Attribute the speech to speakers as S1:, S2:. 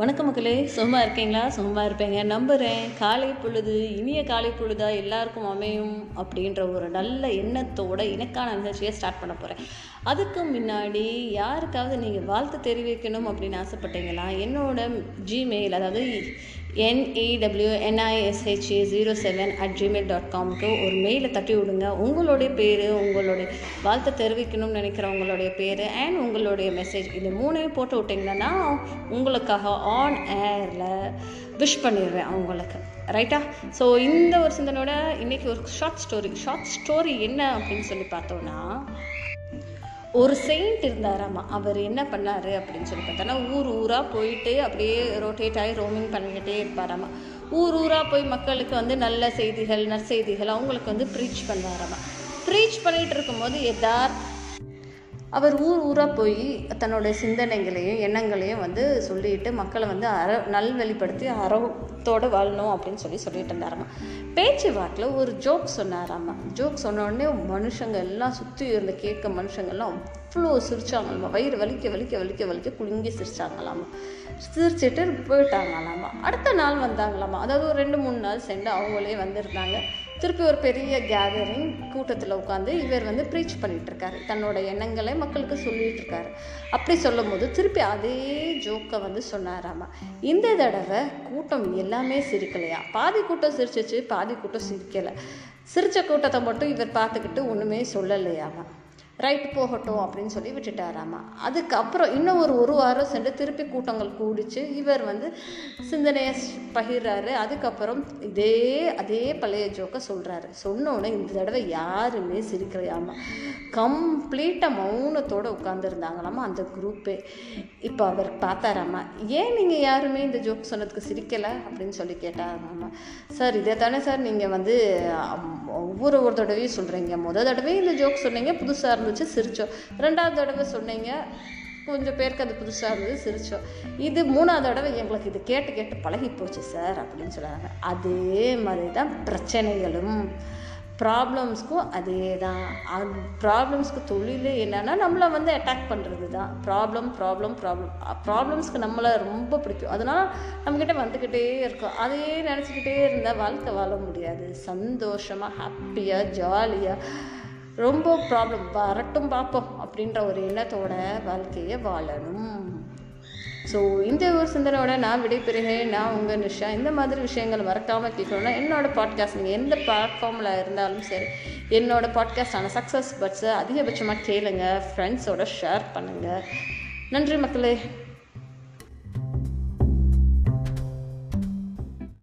S1: வணக்கம் மக்களே. சுகமாக இருக்கீங்களா? சுகமாக இருப்பேங்க. நம்புகிறேன் காலை பொழுது இனிய காலை பொழுதா எல்லாருக்கும் அமையும் அப்படின்ற ஒரு நல்ல எண்ணத்தோட இனக்கான நிகழ்ச்சியை ஸ்டார்ட் பண்ண போகிறேன் அதுக்கு முன்னாடி யாருக்காவது நீங்கள் வாழ்த்து தெரிவிக்கணும் அப்படின்னு ஆசைப்பட்டீங்களா? என்னோட ஜிமெயில் அதாவது என்இடபிள்யூஎன்ஐஎஸ்ஹெச்ஏ zero seven at Gmail dot காம்க்கு ஒரு மெயிலை தட்டி விடுங்க. உங்களுடைய பேர் உங்களுடைய வாழ்த்து தெரிவிக்கணும்னு நினைக்கிற உங்களுடைய பேர் அண்ட் உங்களுடைய மெசேஜ் இது மூணையும் போட்டு விட்டிங்கன்னா நான் உங்களுக்காக ஆன் ஏரில் விஷ் பண்ணிடுவேன் அவங்களுக்கு. ரைட்டா ஸோ இந்த ஒரு சிந்தனையோட இன்றைக்கி ஒரு ஷார்ட் ஸ்டோரி ஷார்ட் ஸ்டோரி என்ன அப்படின்னு சொல்லி பார்த்தோன்னா ஒரு செயின்ட் இருந்தாராமா? அவர் என்ன பண்ணார் அப்படின்னு சொல்லி பார்த்தோன்னா ஊர் ஊராக போயிட்டு அப்படியே ரொட்டேட் ஆகி ரோமிங் பண்ணிக்கிட்டே இருப்பாராமா. ஊர் ஊராக போய் மக்களுக்கு வந்து நல்ல செய்திகள் நற்செய்திகள் அவங்களுக்கு வந்து ப்ரீச் பண்ணுவாராமா. ப்ரீச் பண்ணிகிட்டு இருக்கும்போது எதார்த்த அவர் ஊர் ஊராக போய் தன்னுடைய சிந்தனைகளையும் எண்ணங்களையும் வந்து சொல்லிட்டு மக்களை வந்து அற நல்வழிப்படுத்தி அறத்தோடு வாழணும் அப்படின்னு சொல்லி சொல்லிட்டு இருந்தாராமா. பேச்சு வாக்கில் ஒரு ஜோக் சொன்னாராம்மா ஜோக் சொன்னோடனே மனுஷங்க எல்லாம் சுற்றி இருந்த கேட்க மனுஷங்கள்லாம் அவ்வளோ சிரிச்சாங்களாமா. வயிறு வலிக்க வலிக்க வலிக்க வலிக்க குலுங்கி சிரிச்சாங்களாமா. சிரிச்சிட்டு போயிட்டாங்களாமா. அடுத்த நாள் வந்தாங்களாமா. அதாவது ஒரு ரெண்டு மூணு நாள் சென்று அவங்களே வந்திருந்தாங்க. திருப்பி ஒரு பெரிய கேதரிங் கூட்டத்தில் உட்காந்து இவர் வந்து ப்ரீச் பண்ணிட்டு இருக்காரு தன்னோட எண்ணங்களை மக்களுக்கு சொல்லிட்டு இருக்காரு அப்படி சொல்லும் போது திருப்பி அதே ஜோக்கை வந்து சொன்னாராமா. இந்த தடவை கூட்டம் எல்லாமே சிரிக்கலையா? பாதி கூட்டம் சிரிச்சிச்சு பாதி கூட்டம் சிரிக்கலை. சிரித்த கூட்டத்தை மட்டும் இவர் பார்த்துக்கிட்டு ஒன்றுமே சொல்லலையாமா? ரைட் போகட்டும் அப்படின்னு சொல்லி விட்டுட்டாராமா. அதுக்கப்புறம் இன்னும் ஒரு ஒரு வாரம் சென்று திருப்பி கூட்டங்கள் கூடிச்சு இவர் வந்து சிந்தனையை பகிர்றாரு. அதுக்கப்புறம் இதே அதே பழைய ஜோக்கை சொல்கிறாரு சொன்னோடனே இந்த தடவை யாருமே சிரிக்கலையாமா. கம்ப்ளீட்டாக மௌனத்தோடு உட்காந்துருந்தாங்களாமா அந்த குரூப்பே இப்போ அவர் பார்த்தாராமா ஏன் நீங்கள் யாருமே இந்த ஜோக் சொன்னதுக்கு சிரிக்கலை? அப்படின்னு சொல்லி கேட்டாராமா. சார் இதே தானே சார் நீங்கள் வந்து ஒவ்வொரு ஒரு தடவையும் சொல்கிறீங்க முதல் தடவையும் இந்த ஜோக் சொன்னீங்க புதுசாக இருந்துச்சு சிரித்தோம் ரெண்டாவது தடவை சொன்னீங்க கொஞ்சம் பேருக்கு அது புதுசாக இருந்தது சிரித்தோம் இது மூணாவது தடவை எங்களுக்கு இது கேட்டு கேட்டு பழகி போச்சு சார் அப்படின்னு சொல்கிறாங்க அதே மாதிரி தான் பிரச்சனைகளும். ப்ராப்ளம்ஸ்க்கும் அதே தான் ப்ராப்ளம்ஸ்க்கு தொழில் என்னென்னா நம்மளை வந்து அட்டாக் பண்ணுறது தான் ப்ராப்ளம் ப்ராப்ளம் ப்ராப்ளம் ப்ராப்ளம்ஸ்க்கு நம்மளை ரொம்ப பிடிக்கும். அதனால் நம்மக்கிட்ட வந்துக்கிட்டே இருக்கும். அதையே நினச்சிக்கிட்டே இருந்தால் வாழ்க்கை வாழ முடியாது. சந்தோஷமாக ஹாப்பியாக ஜாலியாக ரொம்ப ப்ராப்ளம் வரட்டும் பார்ப்போம் அப்படின்ற ஒரு எண்ணத்தோட வாழ்க்கையை வாழணும். ஸோ இந்த ஒரு சிந்தனையோட நான் விடைபெறுகிறேன். நான் உங்கள் நிஷா. இந்த மாதிரி விஷயங்கள் மறக்காமல் கேட்கணும்னா என்னோடய பாட்காஸ்ட் நீங்கள் எந்த பிளாட்ஃபார்மில் இருந்தாலும் சரி என்னோடய பாட்காஸ்டான சக்ஸஸ் பட்ஸை அதிகபட்சமாக கேளுங்கள் ஃப்ரெண்ட்ஸோட ஷேர் பண்ணுங்கள் நன்றி மக்களே.